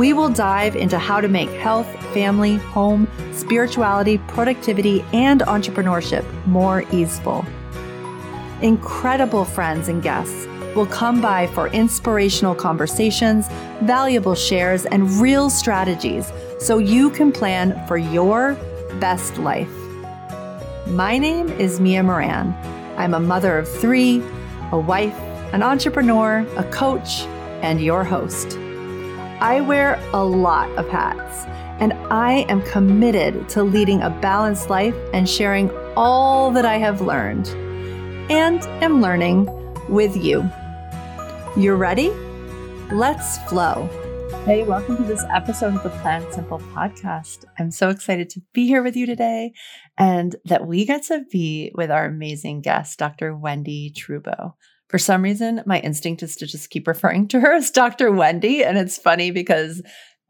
We will dive into how to make health, family, home, spirituality, productivity, and entrepreneurship more easeful. Incredible friends and guests will come by for inspirational conversations, valuable shares, and real strategies so you can plan for your best life. My name is Mia Moran. I'm a mother of three, a wife, an entrepreneur, a coach, and your host. I wear a lot of hats, and I am committed to leading a balanced life and sharing all that I have learned and am learning with you. You're ready? Let's flow. Hey, welcome to this episode of the Plan Simple podcast. I'm so excited to be here with you today and that we get to be with our amazing guest, Dr. Wendie Trubow. For some reason, my instinct is to just keep referring to her as Dr. Wendie. And it's funny because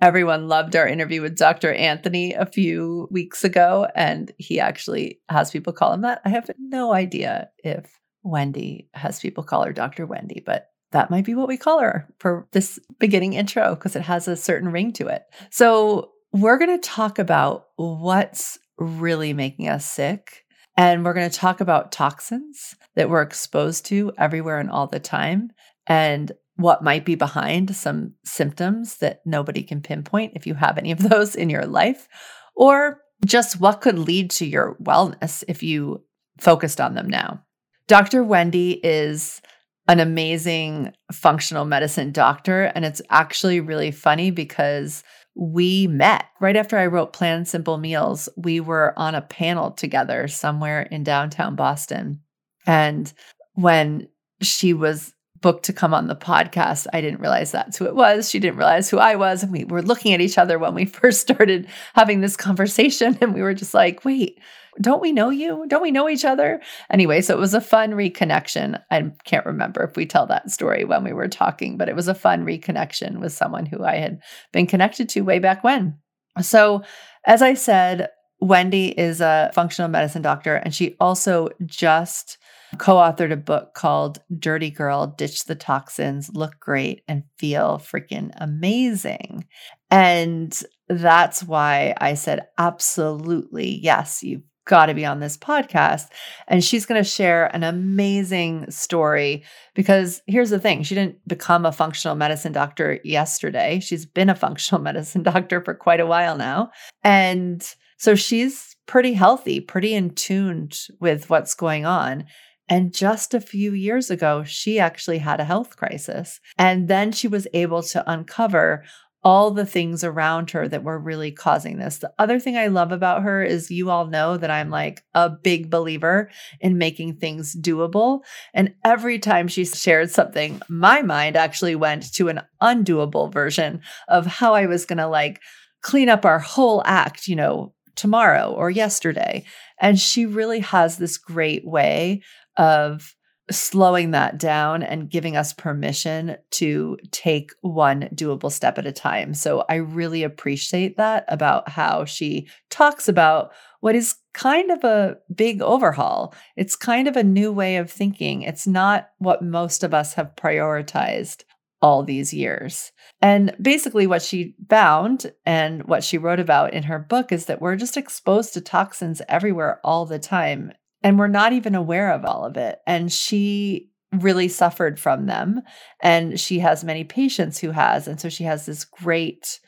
everyone loved our interview with Dr. Anthony a few weeks ago. And he actually has people call him that. I have no idea if Wendie has people call her Dr. Wendie, but that might be what we call her for this beginning intro because it has a certain ring to it. So, we're going to talk about what's really making us sick and we're going to talk about toxins that we're exposed to everywhere and all the time and what might be behind some symptoms that nobody can pinpoint if you have any of those in your life, or just what could lead to your wellness if you focused on them now. Dr. Wendie is an amazing functional medicine doctor, and it's actually really funny because we met right after I wrote Plan Simple Meals. We were on a panel together somewhere in downtown Boston. And when she was booked to come on the podcast, I didn't realize that's who it was. She didn't realize who I was. And we were looking at each other when we first started having this conversation. And we were just like, wait, don't we know you? Don't we know each other? Anyway, so it was a fun reconnection. I can't remember if we tell that story when we were talking, but it was a fun reconnection with someone who I had been connected to way back when. So, as I said, Wendie is a functional medicine doctor, and she also just co authored a book called Dirty Girl Ditch the Toxins, Look Great, and Feel Freaking Amazing. And that's why I said, absolutely, yes, you've got to be on this podcast. And she's going to share an amazing story because here's the thing she didn't become a functional medicine doctor yesterday. She's been a functional medicine doctor for quite a while now. And so she's pretty healthy, pretty in tuned with what's going on. And just a few years ago, she actually had a health crisis. And then she was able to uncover all the things around her that were really causing this. The other thing I love about her is you all know that I'm like a big believer in making things doable. And every time she shared something, my mind actually went to an undoable version of how I was going to like clean up our whole act, you know, tomorrow or yesterday. And she really has this great way of slowing that down and giving us permission to take one doable step at a time. So I really appreciate that about how she talks about what is kind of a big overhaul. It's kind of a new way of thinking. It's not what most of us have prioritized all these years. And basically, what she found and what she wrote about in her book is that we're just exposed to toxins everywhere all the time and we're not even aware of all of it. And she really suffered from them. And she has many patients who has. And so she has this great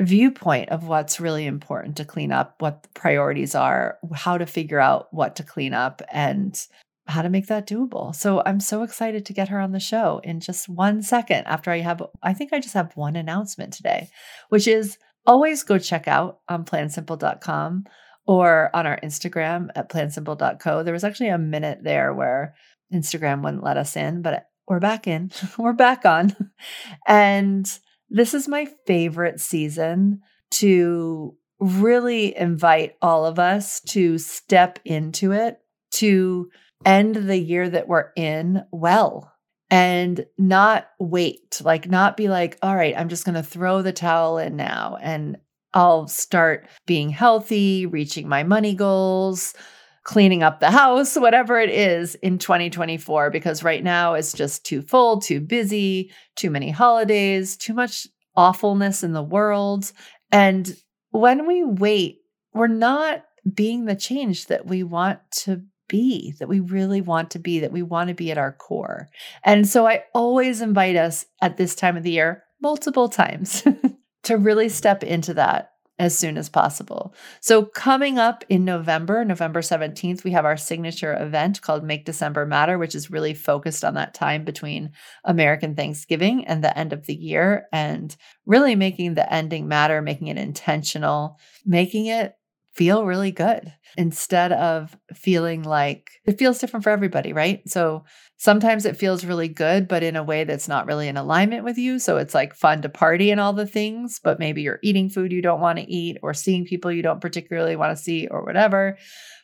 viewpoint of what's really important to clean up, what the priorities are, how to figure out what to clean up, and how to make that doable. So I'm so excited to get her on the show in just one second after I have, I think I just have one announcement today, which is always go check out on plansimple.com or on our Instagram at plansimple.co. There was actually a minute there where Instagram wouldn't let us in, but we're back in. we're back on. And this is my favorite season to really invite all of us to step into it, to end the year that we're in well and not wait, like, not be like, all right, I'm just going to throw the towel in now and I'll start being healthy, reaching my money goals, cleaning up the house, whatever it is in 2024, because right now it's just too full, too busy, too many holidays, too much awfulness in the world. And when we wait, we're not being the change that we want to be, that we really want to be, that we want to be at our core. And so I always invite us at this time of the year, multiple times, to really step into that as soon as possible. So, coming up in November, November 17th, we have our signature event called Make December Matter, which is really focused on that time between American Thanksgiving and the end of the year and really making the ending matter, making it intentional, making it feel really good instead of feeling like it feels different for everybody, right? So sometimes it feels really good, but in a way that's not really in alignment with you. So it's like fun to party and all the things, but maybe you're eating food you don't want to eat or seeing people you don't particularly want to see or whatever.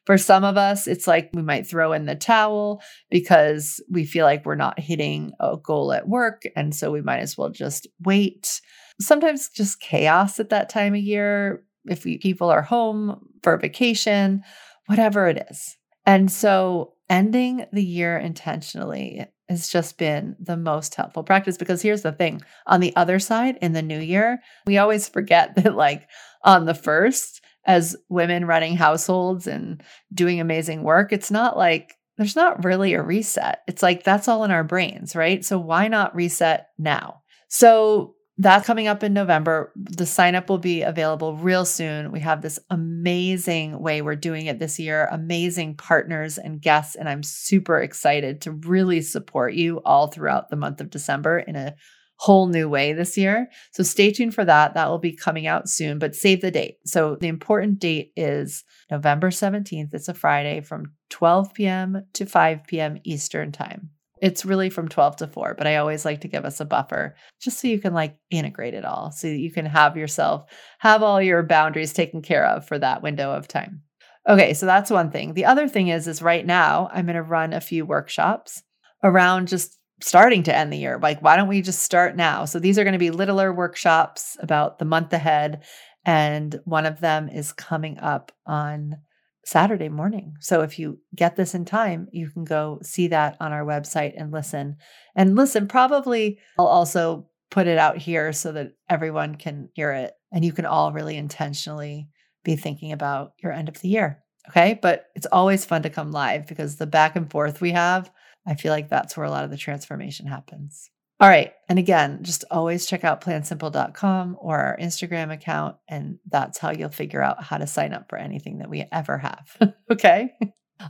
For some of us, it's like we might throw in the towel because we feel like we're not hitting a goal at work. And so we might as well just wait. Sometimes just chaos at that time of year if we, people are home for vacation, whatever it is. And so ending the year intentionally has just been the most helpful practice because here's the thing on the other side in the new year, we always forget that, like, on the first, as women running households and doing amazing work, it's not like there's not really a reset. It's like that's all in our brains, right? So why not reset now? So that's coming up in November. The sign up will be available real soon. We have this amazing way we're doing it this year, amazing partners and guests. And I'm super excited to really support you all throughout the month of December in a whole new way this year. So stay tuned for that. That will be coming out soon, but save the date. So the important date is November 17th. It's a Friday from 12 p.m. to 5 p.m. Eastern Time. It's really from 12 to 4, but I always like to give us a buffer just so you can like integrate it all. So you can have yourself have all your boundaries taken care of for that window of time. Okay, so that's one thing. The other thing is is right now I'm going to run a few workshops around just starting to end the year. Like why don't we just start now? So these are going to be littler workshops about the month ahead and one of them is coming up on Saturday morning. So if you get this in time, you can go see that on our website and listen. And listen, probably I'll also put it out here so that everyone can hear it and you can all really intentionally be thinking about your end of the year. Okay. But it's always fun to come live because the back and forth we have, I feel like that's where a lot of the transformation happens. All right. And again, just always check out plansimple.com or our Instagram account. And that's how you'll figure out how to sign up for anything that we ever have. okay.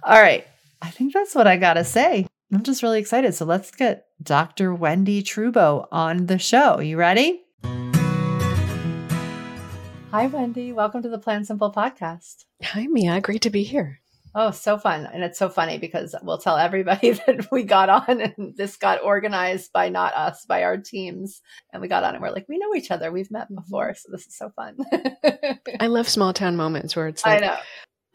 All right. I think that's what I got to say. I'm just really excited. So let's get Dr. Wendie Trubow on the show. You ready? Hi, Wendie. Welcome to the Plan Simple podcast. Hi, Mia. Great to be here. Oh, so fun. And it's so funny because we'll tell everybody that we got on and this got organized by not us, by our teams. And we got on and we're like, we know each other. We've met mm-hmm. before. So this is so fun. I love small town moments where it's like, I know.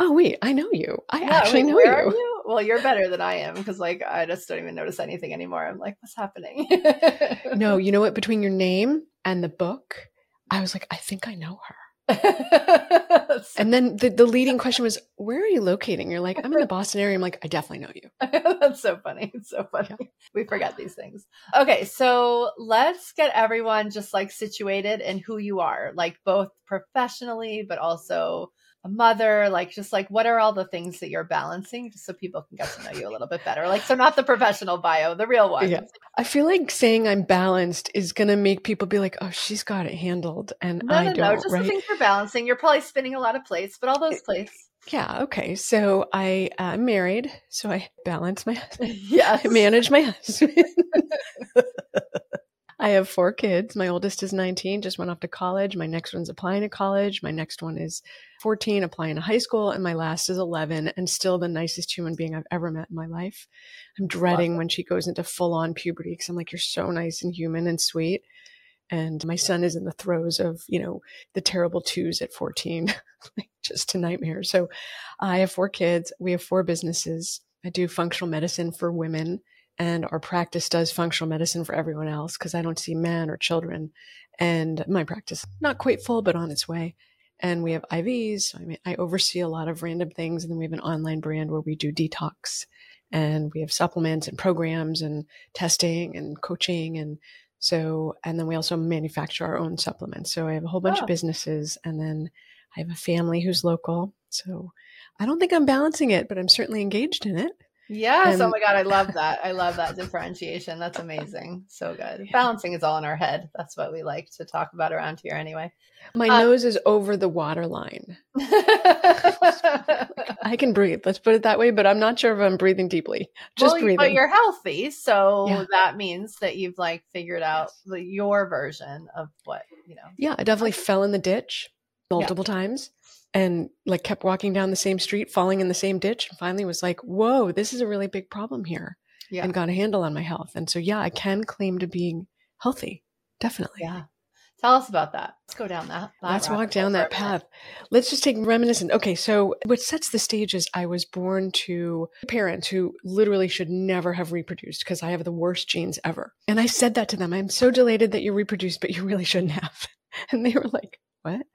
Oh, wait, I know you. I yeah, actually know you. you. Well, you're better than I am because, like, I just don't even notice anything anymore. I'm like, what's happening? no, you know what? Between your name and the book, I was like, I think I know her. and then the, the leading question was, Where are you locating? You're like, I'm in the Boston area. I'm like, I definitely know you. That's so funny. It's so funny. Yeah. We forget these things. Okay, so let's get everyone just like situated in who you are, like both professionally, but also a mother like just like what are all the things that you're balancing? Just so people can get to know you a little bit better. Like so not the professional bio the real one. Yeah. i feel like saying i'm balanced is gonna make people be like oh she's got it handled and no, i no, don't no just right? the things you're balancing. You're probably spinning a lot of plates but all those plates. yeah okay. So i am uh, married so i balance my husband yeah manage my husband I have four kids. My oldest is 19, just went off to college. My next one's applying to college. My next one is 14, applying to high school. And my last is 11 and still the nicest human being I've ever met in my life. I'm dreading when she goes into full on puberty because I'm like, you're so nice and human and sweet. And my son is in the throes of, you know, the terrible twos at 14, just a nightmare. So I have four kids. We have four businesses. I do functional medicine for women and our practice does functional medicine for everyone else because I don't see men or children. And my practice, not quite full, but on its way. And we have IVs. I mean, I oversee a lot of random things. And then we have an online brand where we do detox and we have supplements and programs and testing and coaching. And so, and then we also manufacture our own supplements. So I have a whole bunch oh. of ah. businesses and then I have a family who's local. So I don't think I'm balancing it, but I'm certainly engaged in it. Yes. And, oh my God. I love that. I love that differentiation. That's amazing. So good. Yeah. Balancing is all in our head. That's what we like to talk about around here anyway. My um, nose is over the water line. I can breathe. Let's put it that way, but I'm not sure if I'm breathing deeply. Just well, breathing. But you're healthy. So yeah. that means that you've like figured out yes. your version of what, you know. Yeah. I definitely fell in the ditch multiple yeah. times and like kept walking down the same street, falling in the same ditch, and finally was like, whoa, this is a really big problem here. Yeah. And got a handle on my health. And so, yeah, I can claim to being healthy. Definitely. Yeah. Tell us about that. Let's go down that. that Let's walk down that path. Let's just take reminiscent. Okay, so what sets the stage is I was born to parents who literally should never have reproduced because I have the worst genes ever. And I said that to them. I'm so delighted that you reproduced, but you really shouldn't have. And they were like, what?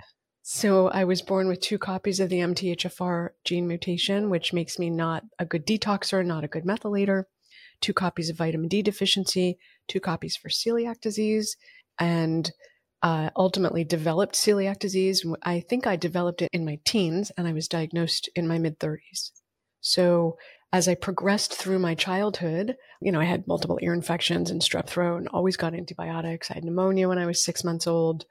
So I was born with two copies of the MTHFR gene mutation, which makes me not a good detoxer, not a good methylator, two copies of vitamin D deficiency, two copies for celiac disease, and uh, ultimately developed celiac disease. I think I developed it in my teens and I was diagnosed in my mid 30s. So as I progressed through my childhood, you know, I had multiple ear infections and strep throat and always got antibiotics. I had pneumonia when I was six months old.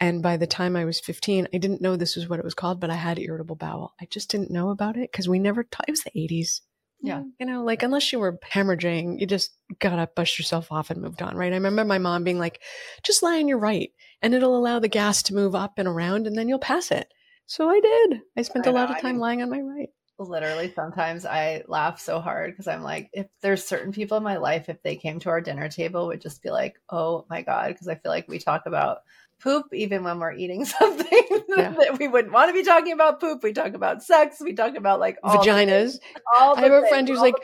And by the time I was 15, I didn't know this was what it was called, but I had irritable bowel. I just didn't know about it because we never taught, it was the 80s. Yeah. Mm, you know, like unless you were hemorrhaging, you just gotta bust yourself off and moved on, right? I remember my mom being like, just lie on your right and it'll allow the gas to move up and around and then you'll pass it. So I did. I spent I a lot of time I mean, lying on my right. Literally, sometimes I laugh so hard because I'm like, if there's certain people in my life, if they came to our dinner table, would just be like, oh my God, because I feel like we talk about poop even when we're eating something yeah. that we wouldn't want to be talking about poop. We talk about sex. We talk about like vaginas. all I have a friend who's like,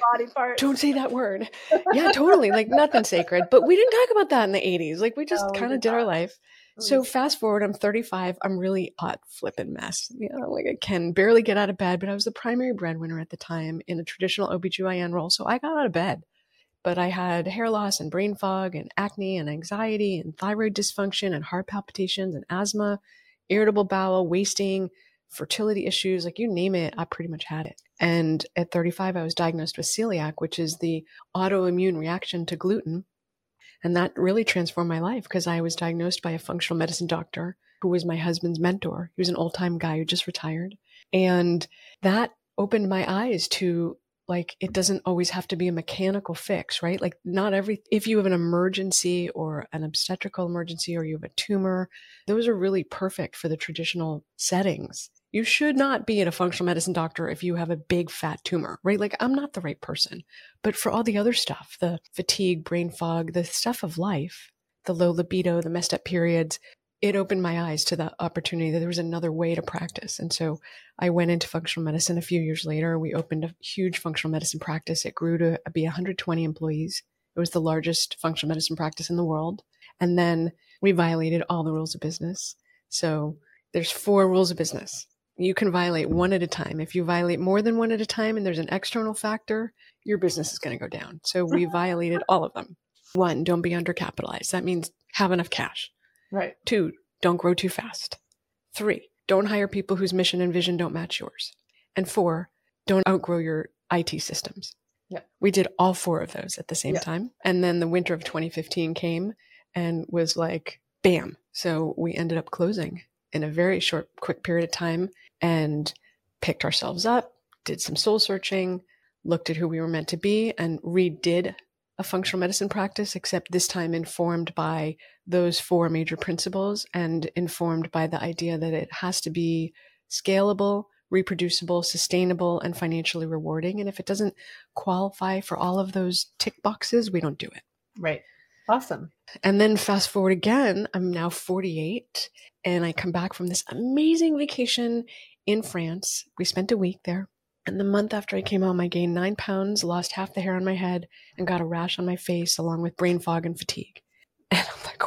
don't say that word. yeah, totally. Like nothing sacred. But we didn't talk about that in the 80s. Like we just no, kind of did our life. Mm. So fast forward, I'm 35. I'm really hot flipping mess. You know, like I can barely get out of bed, but I was the primary breadwinner at the time in a traditional OBGYN role. So I got out of bed but I had hair loss and brain fog and acne and anxiety and thyroid dysfunction and heart palpitations and asthma, irritable bowel, wasting, fertility issues, like you name it, I pretty much had it. And at 35, I was diagnosed with celiac, which is the autoimmune reaction to gluten. And that really transformed my life because I was diagnosed by a functional medicine doctor who was my husband's mentor. He was an old time guy who just retired. And that opened my eyes to like it doesn't always have to be a mechanical fix, right? Like not every if you have an emergency or an obstetrical emergency or you have a tumor, those are really perfect for the traditional settings. You should not be at a functional medicine doctor if you have a big fat tumor, right? Like I'm not the right person. But for all the other stuff, the fatigue, brain fog, the stuff of life, the low libido, the messed up periods, it opened my eyes to the opportunity that there was another way to practice. And so I went into functional medicine a few years later. We opened a huge functional medicine practice. It grew to be 120 employees. It was the largest functional medicine practice in the world. And then we violated all the rules of business. So there's four rules of business. You can violate one at a time. If you violate more than one at a time and there's an external factor, your business is going to go down. So we violated all of them. One, don't be undercapitalized. That means have enough cash. Right. Two, don't grow too fast. Three, don't hire people whose mission and vision don't match yours. And four, don't outgrow your IT systems. Yeah. We did all four of those at the same time. And then the winter of 2015 came and was like, bam. So we ended up closing in a very short, quick period of time and picked ourselves up, did some soul searching, looked at who we were meant to be, and redid a functional medicine practice, except this time informed by those four major principles and informed by the idea that it has to be scalable, reproducible, sustainable, and financially rewarding. And if it doesn't qualify for all of those tick boxes, we don't do it. Right. Awesome. And then fast forward again, I'm now 48 and I come back from this amazing vacation in France. We spent a week there. And the month after I came home, I gained nine pounds, lost half the hair on my head, and got a rash on my face, along with brain fog and fatigue. And I'm like,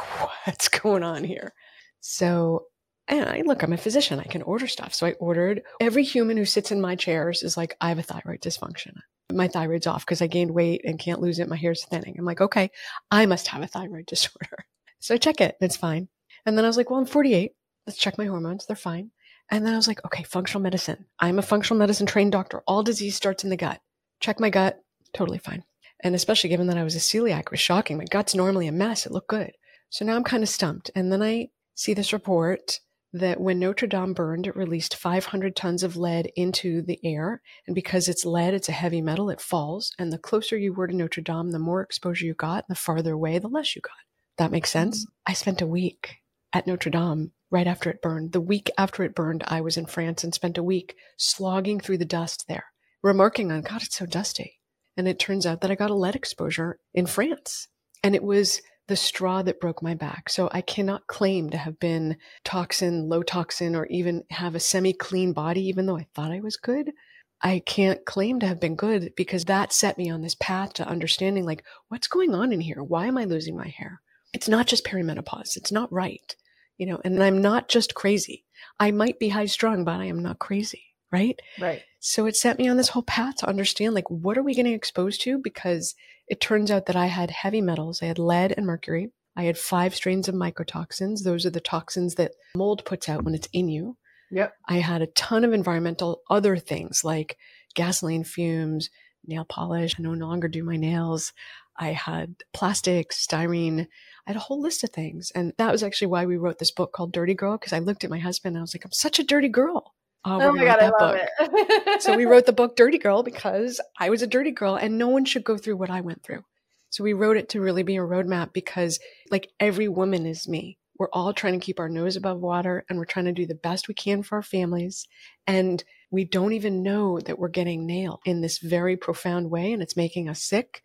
what's going on here? So, and I look, I'm a physician. I can order stuff. So I ordered. Every human who sits in my chairs is like, I have a thyroid dysfunction. My thyroid's off because I gained weight and can't lose it. My hair's thinning. I'm like, okay, I must have a thyroid disorder. So I check it. It's fine. And then I was like, well, I'm 48. Let's check my hormones. They're fine. And then I was like, okay, functional medicine. I'm a functional medicine trained doctor. All disease starts in the gut. Check my gut. Totally fine. And especially given that I was a celiac, it was shocking. My gut's normally a mess. It looked good. So now I'm kind of stumped. And then I see this report that when Notre Dame burned, it released 500 tons of lead into the air. And because it's lead, it's a heavy metal, it falls. And the closer you were to Notre Dame, the more exposure you got. The farther away, the less you got. That makes sense. Mm-hmm. I spent a week at Notre Dame right after it burned. The week after it burned, I was in France and spent a week slogging through the dust there, remarking on, God, it's so dusty. And it turns out that I got a lead exposure in France. And it was the straw that broke my back. So I cannot claim to have been toxin, low toxin, or even have a semi clean body, even though I thought I was good. I can't claim to have been good because that set me on this path to understanding like, what's going on in here? Why am I losing my hair? It's not just perimenopause. It's not right you know, and I'm not just crazy. I might be high strung, but I am not crazy. Right. Right. So it set me on this whole path to understand like, what are we getting exposed to? Because it turns out that I had heavy metals. I had lead and mercury. I had five strains of mycotoxins. Those are the toxins that mold puts out when it's in you. Yep. I had a ton of environmental other things like gasoline fumes, nail polish. I no longer do my nails. I had plastic, styrene. I had a whole list of things. And that was actually why we wrote this book called Dirty Girl, because I looked at my husband and I was like, I'm such a dirty girl. Oh, oh my God, I love book. it. so we wrote the book Dirty Girl because I was a dirty girl and no one should go through what I went through. So we wrote it to really be a roadmap because, like, every woman is me. We're all trying to keep our nose above water and we're trying to do the best we can for our families. And we don't even know that we're getting nailed in this very profound way and it's making us sick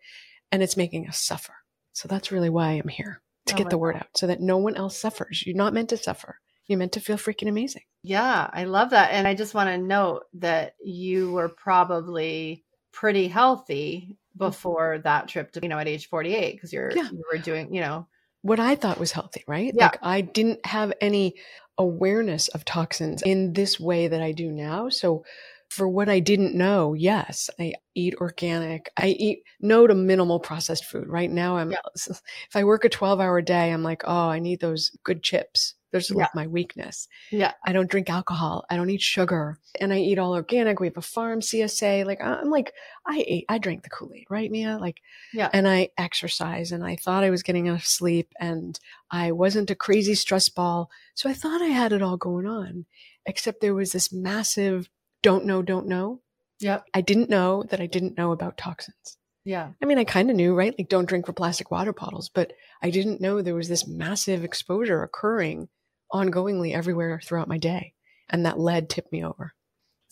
and it's making us suffer. So that's really why I'm here to oh get the word God. out so that no one else suffers. You're not meant to suffer. You're meant to feel freaking amazing. Yeah, I love that. And I just want to note that you were probably pretty healthy mm-hmm. before that trip to, you know, at age 48, because you're, yeah. you were doing, you know, what I thought was healthy, right? Yeah. Like I didn't have any awareness of toxins in this way that I do now. So for what I didn't know, yes, I eat organic. I eat no to minimal processed food. Right now, I'm, yeah. if I work a 12 hour day, I'm like, oh, I need those good chips. Those are yeah. like my weakness. Yeah. I don't drink alcohol. I don't eat sugar and I eat all organic. We have a farm CSA. Like I'm like, I ate, I drank the Kool-Aid, right, Mia? Like, yeah. And I exercise and I thought I was getting enough sleep and I wasn't a crazy stress ball. So I thought I had it all going on, except there was this massive don't know, don't know. Yep. I didn't know that I didn't know about toxins. Yeah. I mean, I kind of knew, right? Like, don't drink from plastic water bottles, but I didn't know there was this massive exposure occurring ongoingly everywhere throughout my day. And that lead tipped me over.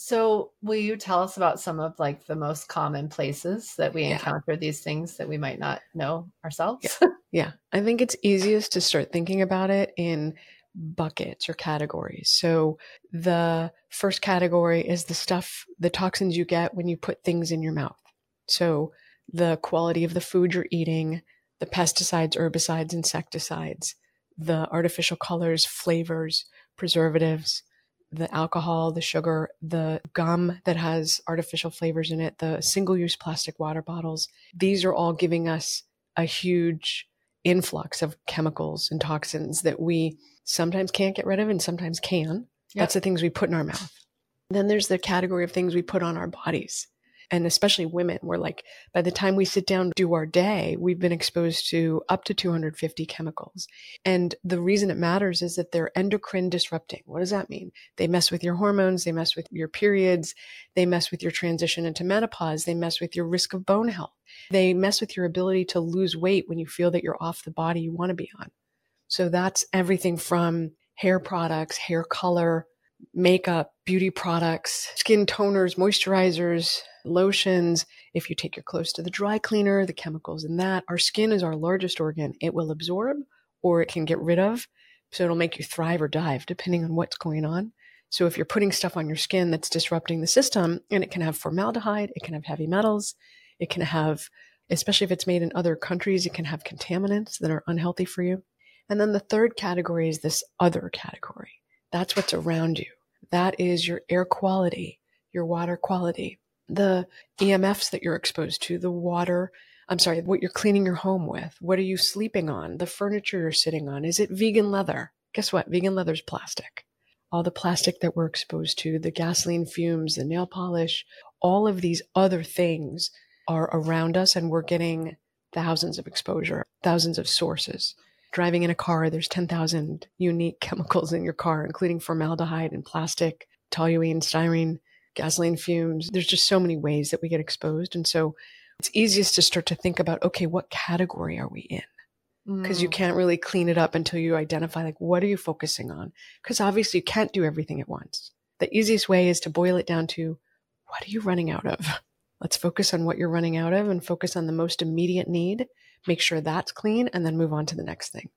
So, will you tell us about some of like the most common places that we yeah. encounter these things that we might not know ourselves? Yeah. yeah. I think it's easiest to start thinking about it in buckets or categories. So the first category is the stuff, the toxins you get when you put things in your mouth. So the quality of the food you're eating, the pesticides, herbicides, insecticides, the artificial colors, flavors, preservatives, the alcohol, the sugar, the gum that has artificial flavors in it, the single use plastic water bottles. These are all giving us a huge influx of chemicals and toxins that we sometimes can't get rid of and sometimes can. Yep. That's the things we put in our mouth. Then there's the category of things we put on our bodies. And especially women, we're like, by the time we sit down to do our day, we've been exposed to up to 250 chemicals. And the reason it matters is that they're endocrine disrupting. What does that mean? They mess with your hormones, they mess with your periods, they mess with your transition into menopause, they mess with your risk of bone health, they mess with your ability to lose weight when you feel that you're off the body you want to be on. So that's everything from hair products, hair color, makeup, beauty products, skin toners, moisturizers, lotions. If you take your clothes to the dry cleaner, the chemicals in that, our skin is our largest organ. It will absorb or it can get rid of. So it'll make you thrive or dive depending on what's going on. So if you're putting stuff on your skin that's disrupting the system, and it can have formaldehyde, it can have heavy metals, it can have, especially if it's made in other countries, it can have contaminants that are unhealthy for you. And then the third category is this other category. That's what's around you. That is your air quality, your water quality, the EMFs that you're exposed to, the water. I'm sorry, what you're cleaning your home with. What are you sleeping on? The furniture you're sitting on. Is it vegan leather? Guess what? Vegan leather is plastic. All the plastic that we're exposed to, the gasoline fumes, the nail polish, all of these other things are around us and we're getting thousands of exposure, thousands of sources. Driving in a car, there's 10,000 unique chemicals in your car, including formaldehyde and plastic, toluene, styrene, gasoline fumes. There's just so many ways that we get exposed. And so it's easiest to start to think about okay, what category are we in? Because mm. you can't really clean it up until you identify, like, what are you focusing on? Because obviously you can't do everything at once. The easiest way is to boil it down to what are you running out of? Let's focus on what you're running out of and focus on the most immediate need make sure that's clean, and then move on to the next thing.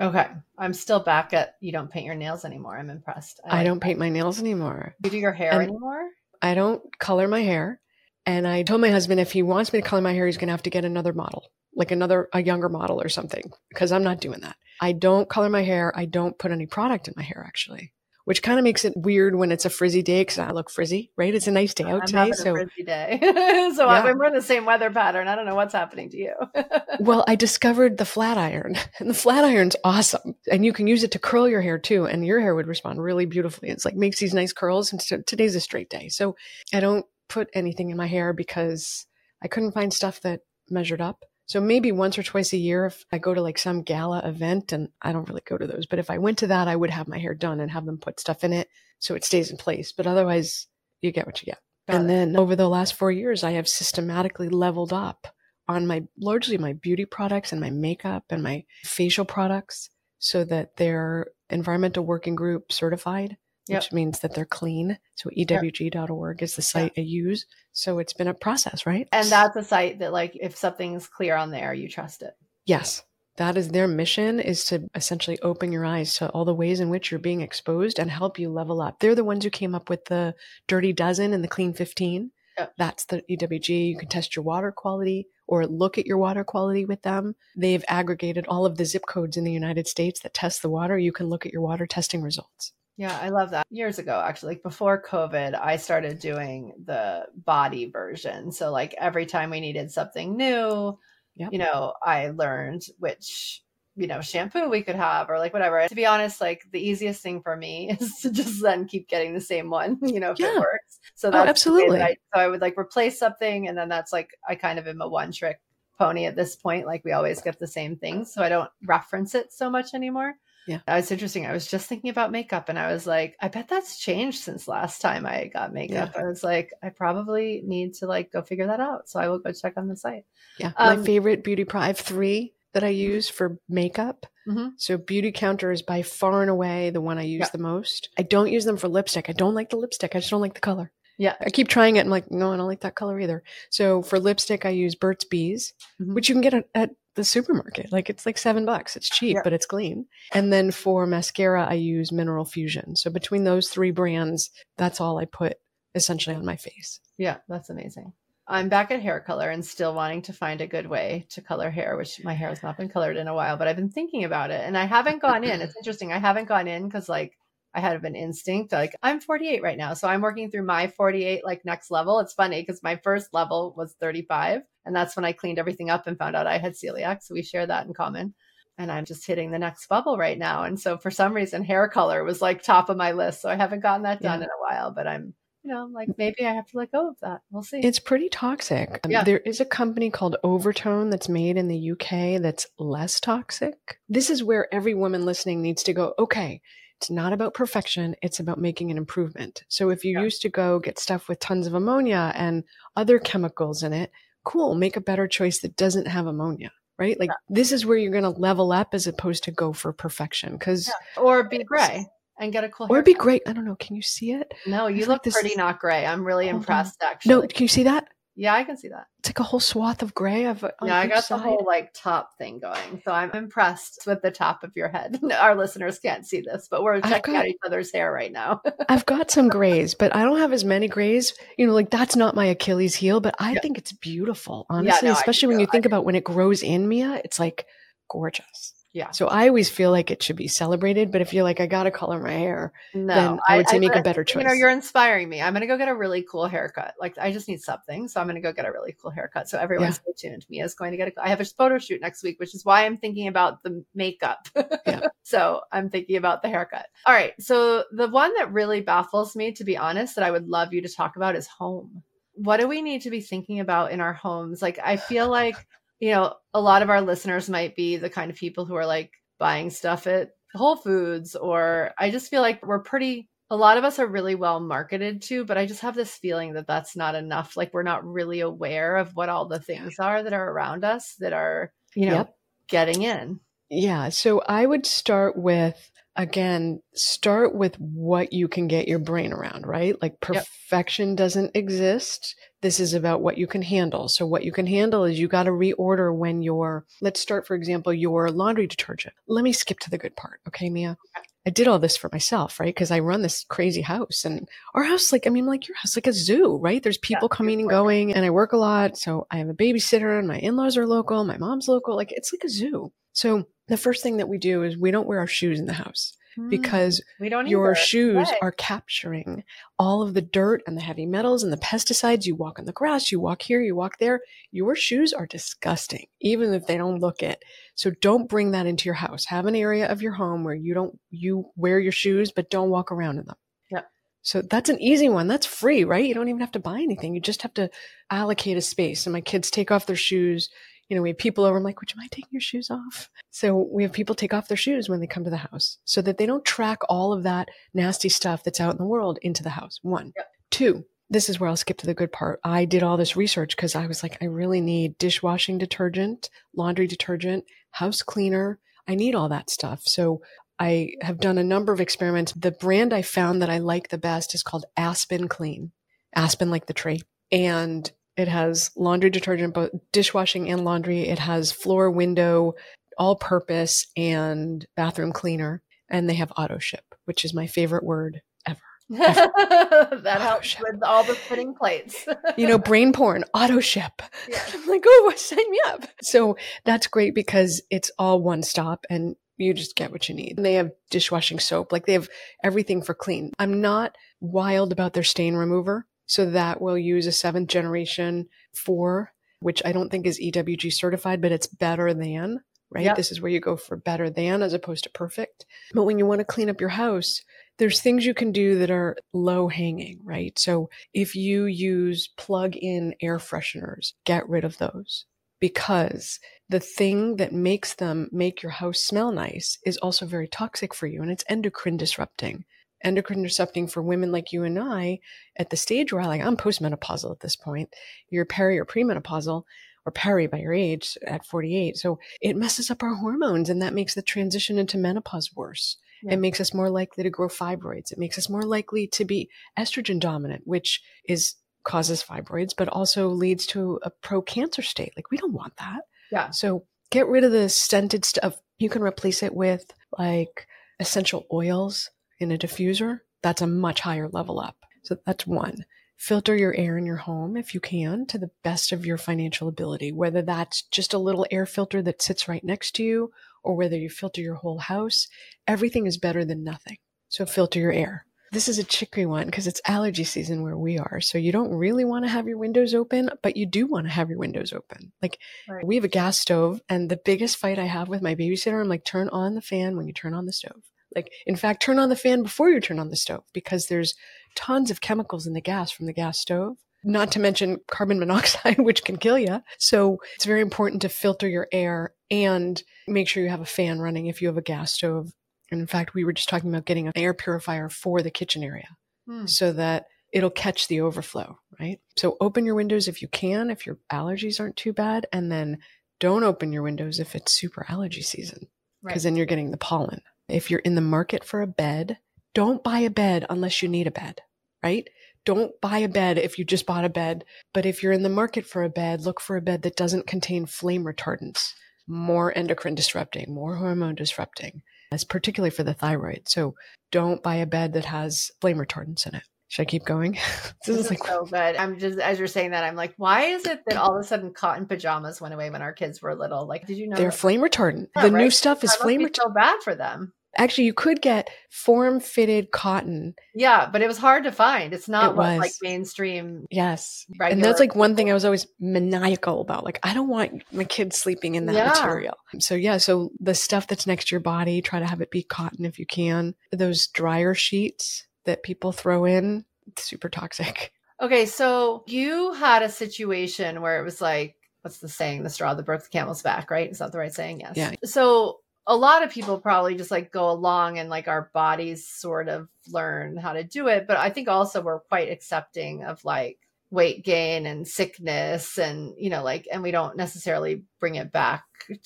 Okay. I'm still back at you don't paint your nails anymore. I'm impressed. I, I don't paint my nails anymore. You do your hair and anymore? I don't color my hair. And I told my husband if he wants me to color my hair, he's going to have to get another model, like another, a younger model or something, because I'm not doing that. I don't color my hair. I don't put any product in my hair, actually which kind of makes it weird when it's a frizzy day because I look frizzy, right? It's a nice day out I'm today. so frizzy day. so yeah. we're in the same weather pattern. I don't know what's happening to you. well, I discovered the flat iron and the flat iron's awesome. And you can use it to curl your hair too. And your hair would respond really beautifully. It's like makes these nice curls. And today's a straight day. So I don't put anything in my hair because I couldn't find stuff that measured up. So maybe once or twice a year, if I go to like some gala event, and I don't really go to those, but if I went to that, I would have my hair done and have them put stuff in it so it stays in place. But otherwise, you get what you get. Got and it. then over the last four years, I have systematically leveled up on my largely my beauty products and my makeup and my facial products so that they're environmental working group certified yep. which means that they're clean. So ewg.org is the site I use. So it's been a process, right? And that's a site that like if something's clear on there, you trust it. Yes. That is their mission is to essentially open your eyes to all the ways in which you're being exposed and help you level up. They're the ones who came up with the dirty dozen and the clean 15. Yep. That's the EWG. You can test your water quality or look at your water quality with them. They've aggregated all of the zip codes in the United States that test the water. You can look at your water testing results. Yeah, I love that. Years ago, actually, like before COVID, I started doing the body version. So, like every time we needed something new, yep. you know, I learned which, you know, shampoo we could have or like whatever. To be honest, like the easiest thing for me is to just then keep getting the same one, you know, if yeah. it works. So oh, that's oh, absolutely. I, so I would like replace something and then that's like, I kind of am a one trick pony at this point. Like we always get the same things. So I don't reference it so much anymore. Yeah. It's interesting. I was just thinking about makeup and I was like, I bet that's changed since last time I got makeup. Yeah. I was like, I probably need to like go figure that out. So I will go check on the site. Yeah. Um, My favorite beauty product, I have three that I use for makeup. Mm-hmm. So Beautycounter is by far and away the one I use yeah. the most. I don't use them for lipstick. I don't like the lipstick. I just don't like the color. Yeah. I keep trying it. I'm like, no, I don't like that color either. So for lipstick, I use Burt's Bees, mm-hmm. which you can get at, at the supermarket. Like it's like seven bucks. It's cheap, yeah. but it's clean. And then for mascara, I use Mineral Fusion. So between those three brands, that's all I put essentially on my face. Yeah, that's amazing. I'm back at hair color and still wanting to find a good way to color hair, which my hair has not been colored in a while, but I've been thinking about it and I haven't gone in. It's interesting. I haven't gone in because like I had an instinct like I'm 48 right now. So I'm working through my 48 like next level. It's funny because my first level was 35. And that's when I cleaned everything up and found out I had celiac. So we share that in common. And I'm just hitting the next bubble right now. And so for some reason, hair color was like top of my list. So I haven't gotten that done yeah. in a while, but I'm you know, like maybe I have to let go of that. We'll see. It's pretty toxic. Um, yeah. There is a company called Overtone that's made in the UK that's less toxic. This is where every woman listening needs to go, okay, it's not about perfection, it's about making an improvement. So if you yeah. used to go get stuff with tons of ammonia and other chemicals in it, cool, make a better choice that doesn't have ammonia. Right? Like yeah. this is where you're going to level up as opposed to go for perfection. Cause, yeah. or be gray and get a cool Or it'd be great. I don't know. Can you see it? No, you look like this- pretty not gray. I'm really oh Hold on. impressed actually. No, can you see that? Yeah, I can see that. It's like a whole swath of gray. I've uh, Yeah, I got side. the whole like top thing going. So I'm impressed with the top of your head. Our listeners can't see this, but we're checking got- out each other's hair right now. I've got some grays, but I don't have as many grays. You know, like that's not my Achilles heel, but I Yeah. think it's beautiful, honestly. no, especially when you think about when it grows in Mia, it's like gorgeous. Yeah. So I always feel like it should be celebrated, but if you're like, I gotta color my hair, No, then I would say make a better choice. You know, you're inspiring me. I'm going to go get a really cool haircut. Like, I just need something. So I'm going to go get a really cool haircut. So everyone Yeah. stay tuned. Mia's going to get a, I have a photo shoot next week, which is why I'm thinking about the makeup. Yeah. so I'm thinking about the haircut. All right. So the one that really baffles me, to be honest, that I would love you to talk about is home. What do we need to be thinking about in our homes? Like, I feel like, you know, a lot of our listeners might be the kind of people who are like buying stuff at Whole Foods, or I just feel like we're pretty, a lot of us are really well marketed to, but I just have this feeling that that's not enough. Like we're not really aware of what all the things are that are around us that are, you know, Yep. getting in. Yeah. So I would start with, again, start with what you can get your brain around, right? Like perfection doesn't exist. This is about what you can handle. So what you can handle is you got to reorder when your, let's start, for example, your laundry detergent. Let me skip to the good part. Okay, Mia? I did all this for myself, right? Because I run this crazy house and our house, like, I mean, like your house, like a zoo, right? There's people Yeah, coming and going and I work a lot. So I have a babysitter and my in-laws are local. My mom's local. Like it's like a zoo. So the first thing that we do is we don't wear our shoes in the house mm, because we don't your either. shoes Right. are capturing all of the dirt and the heavy metals and the pesticides. You walk on the grass, you walk here, you walk there. Your shoes are disgusting, even if they don't look it. So don't bring that into your house. Have an area of your home where you don't, you wear your shoes, but don't walk around in them. Yeah. So that's an easy one. That's free, right? You don't even have to buy anything. You just have to allocate a space. And my kids take off their shoes. You know, we have people over. I'm like, would you mind taking your shoes off? So we have people take off their shoes when they come to the house so that they don't track all of that nasty stuff that's out in the world into the house. One. Yep. Two, this is where I'll skip to the good part. I did all this research because I was like, I really need dishwashing detergent, laundry detergent, house cleaner. I need all that stuff. So I have done a number of experiments. The brand I found that I like the best is called Aspen Clean. Aspen like the tree. And it has laundry detergent, both dishwashing and laundry. It has floor, window, all purpose and bathroom cleaner. And they have auto ship, which is my favorite word ever. that helps ship. with all the spinning plates. You know, brain porn, auto ship. Yeah. I'm like, oh, sign me up. So that's great because it's all one stop and you just get what you need. And they have dishwashing soap, like they have everything for clean. I'm not wild about their stain remover. So that will use a seventh generation four, which I don't think is EWG certified, but it's better than, right? Yep. This is where you go for better than as opposed to perfect. But when you want to clean up your house, there's things you can do that are low hanging, right? So if you use plug in air fresheners, get rid of those because the thing that makes them make your house smell nice is also very toxic for you and it's endocrine disrupting. Endocrine disrupting for women like you and I at the stage where like I'm postmenopausal at this point. You're peri or premenopausal or peri by your age at 48. So it messes up our hormones and that makes the transition into menopause worse. Yeah. It makes us more likely to grow fibroids. It makes us more likely to be estrogen dominant, which is causes fibroids, but also leads to a pro cancer state. Like we don't want that. Yeah. So get rid of the scented stuff. You can replace it with like essential oils in a diffuser. That's a much higher level up. So that's one. Filter your air in your home if you can to the best of your financial ability, whether that's just a little air filter that sits right next to you or whether you filter your whole house. Everything is better than nothing. So filter your air. This is a chicory one because it's allergy season where we are. So you don't really want to have your windows open, but you do want to have your windows open. Like Right. we have a gas stove and the biggest fight I have with my babysitter, I'm like, turn on the fan when you turn on the stove. Like, in fact, turn on the fan before you turn on the stove because there's tons of chemicals in the gas from the gas stove. Not to mention carbon monoxide, which can kill you. So it's very important to filter your air and make sure you have a fan running if you have a gas stove. And in fact, we were just talking about getting an air purifier for the kitchen area Hmm. so that it'll catch the overflow, right? So open your windows if you can, if your allergies aren't too bad, and then don't open your windows if it's super allergy season Right. because then you're getting the pollen. If you're in the market for a bed, don't buy a bed unless you need a bed, right? Don't buy a bed if you just bought a bed. But if you're in the market for a bed, look for a bed that doesn't contain flame retardants, more endocrine disrupting, more hormone disrupting. That's particularly for the thyroid. So don't buy a bed that has flame retardants in it. Should I keep going? this, is like so good. I'm just as you're saying that, I'm like, why is it that all of a sudden cotton pajamas went away when our kids were little? Like, did you know they're that? flame retardant? Yeah, the right? new stuff is flame retardant. So bad for them. Actually, you could get form fitted cotton. Yeah, but it was hard to find. It's not it what, like mainstream. Yes. right. And that's like one thing I was always maniacal about. Like, I don't want my kids sleeping in that yeah. material. So, yeah. So, the stuff that's next to your body, try to have it be cotton if you can. Those dryer sheets that people throw in, super toxic. Okay. So, you had a situation where it was like, what's the saying? The straw that broke the camel's back, right? Is that the right saying? Yes. Yeah. So, a lot of people probably just like go along and like our bodies sort of learn how to do it. But I think also we're quite accepting of like weight gain and sickness and, you know, like, and we don't necessarily bring it back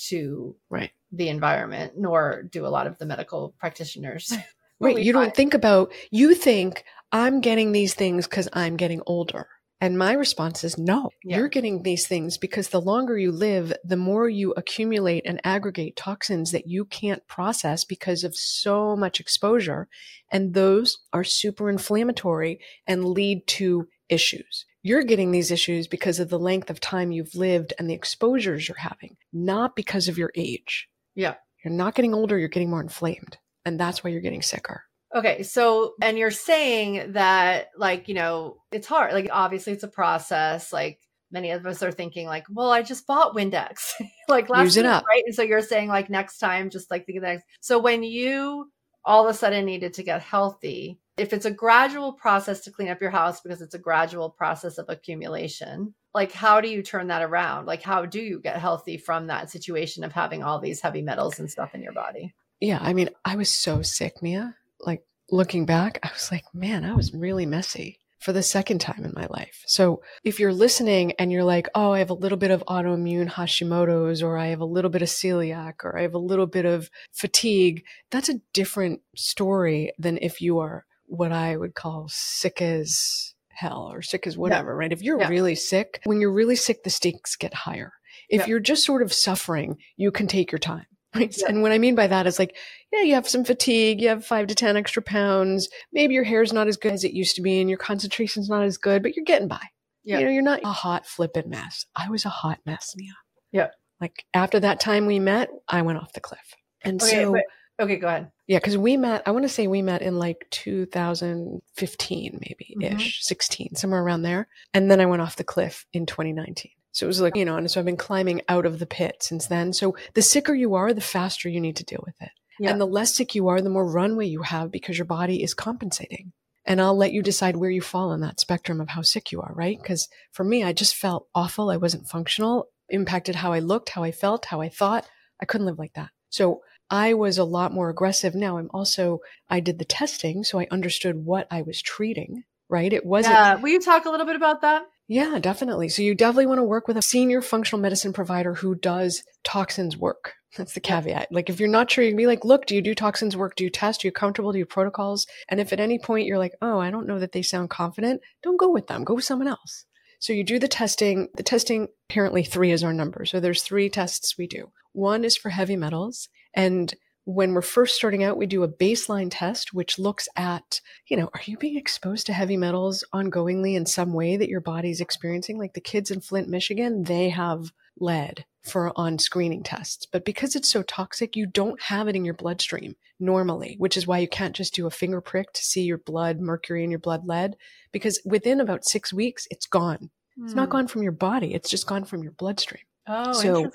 to right. the environment, nor do a lot of the medical practitioners. right. you find. don't think about, you think I'm getting these things because I'm getting older. And my response is no, yeah. you're getting these things because the longer you live, the more you accumulate and aggregate toxins that you can't process because of so much exposure. And those are super inflammatory and lead to issues. You're getting these issues because of the length of time you've lived and the exposures you're having, not because of your age. Yeah. You're not getting older, you're getting more inflamed. And that's why you're getting sicker. Okay, so and you're saying that like, you know, it's hard. Like obviously it's a process. Like many of us are thinking like, well, I just bought Windex. like last Use it up. right? And so you're saying like next time just like think of the next. So when you all of a sudden needed to get healthy, if it's a gradual process to clean up your house because it's a gradual process of accumulation, like how do you turn that around? Like how do you get healthy from that situation of having all these heavy metals and stuff in your body? Yeah, I mean, I was so sick, Mia like looking back, I was like, man, I was really messy for the second time in my life. So if you're listening and you're like, oh, I have a little bit of autoimmune Hashimoto's, or I have a little bit of celiac, or I have a little bit of fatigue, that's a different story than if you are what I would call sick as hell or sick as whatever, yeah. right? If you're yeah. really sick, when you're really sick, the stakes get higher. If yeah. you're just sort of suffering, you can take your time. Right. Yeah. And what I mean by that is like, yeah, you have some fatigue, you have five to 10 extra pounds. Maybe your hair's not as good as it used to be and your concentration's not as good, but you're getting by. Yeah. You know, you're not a hot flippin' mess. I was a hot mess, Mia. Yeah. Like after that time we met, I went off the cliff. And okay, so, but, okay, go ahead. Yeah, because we met, I want to say we met in like 2015, maybe ish, mm-hmm. 16, somewhere around there. And then I went off the cliff in 2019. So it was like, you know, and so I've been climbing out of the pit since then. So the sicker you are, the faster you need to deal with it. Yeah. And the less sick you are, the more runway you have because your body is compensating. And I'll let you decide where you fall on that spectrum of how sick you are, right? Because for me, I just felt awful. I wasn't functional, impacted how I looked, how I felt, how I thought. I couldn't live like that. So I was a lot more aggressive. Now I'm also, I did the testing, so I understood what I was treating, right? It wasn't. Yeah. Will you talk a little bit about that? Yeah, definitely. So you definitely want to work with a senior functional medicine provider who does toxins work. That's the caveat. Like if you're not sure, you can be like, look, do you do toxins work? Do you test? Are you comfortable? Do you protocols? And if at any point you're like, oh, I don't know that they sound confident, don't go with them. Go with someone else. So you do the testing. The testing, apparently three is our number. So there's three tests we do. One is for heavy metals. And when we're first starting out, we do a baseline test, which looks at, you know, are you being exposed to heavy metals ongoingly in some way that your body's experiencing? Like the kids in Flint, Michigan, they have lead for on screening tests. But because it's so toxic, you don't have it in your bloodstream normally, which is why you can't just do a finger prick to see your blood mercury in your blood lead, because within about six weeks, it's gone. Mm. It's not hmm. gone from your body, it's just gone from your bloodstream. Oh, so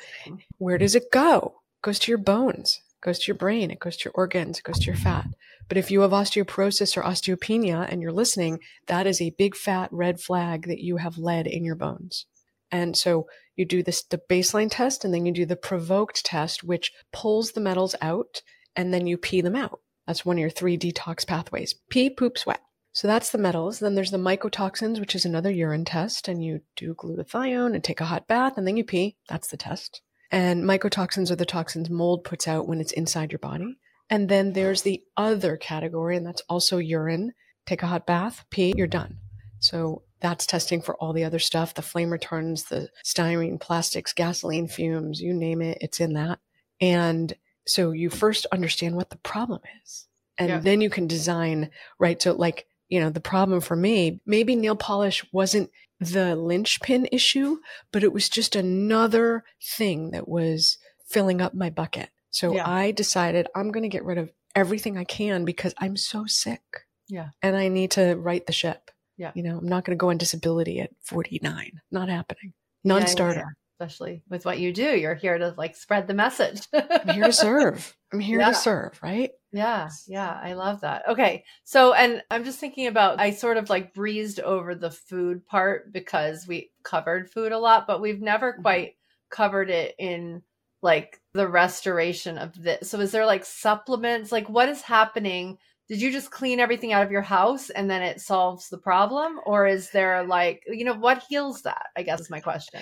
where does it go? It goes to your bones goes to your brain, it goes to your organs, it goes to your fat. But if you have osteoporosis or osteopenia and you're listening, that is a big fat red flag that you have lead in your bones. And so you do this the baseline test and then you do the provoked test, which pulls the metals out and then you pee them out. That's one of your three detox pathways. Pee, poop, sweat. So that's the metals. Then there's the mycotoxins, which is another urine test, and you do glutathione and take a hot bath and then you pee. That's the test. And mycotoxins are the toxins mold puts out when it's inside your body. And then there's the other category, and that's also urine. Take a hot bath, pee, you're done. So that's testing for all the other stuff the flame retardants, the styrene, plastics, gasoline fumes, you name it, it's in that. And so you first understand what the problem is. And yeah. then you can design, right? So, like, you know, the problem for me, maybe nail polish wasn't the linchpin issue, but it was just another thing that was filling up my bucket. So yeah. I decided I'm going to get rid of everything I can because I'm so sick. Yeah. And I need to right the ship. Yeah. You know, I'm not going to go on disability at 49. Not happening. Non starter. Yeah, yeah, Especially with what you do. You're here to like spread the message. I'm here to serve. I'm here to serve, right? Yeah. Yeah. I love that. Okay. So, and I'm just thinking about, I sort of like breezed over the food part because we covered food a lot, but we've never mm-hmm. quite covered it in like the restoration of this. So, is there like supplements? Like, what is happening? did you just clean everything out of your house and then it solves the problem or is there like you know what heals that i guess is my question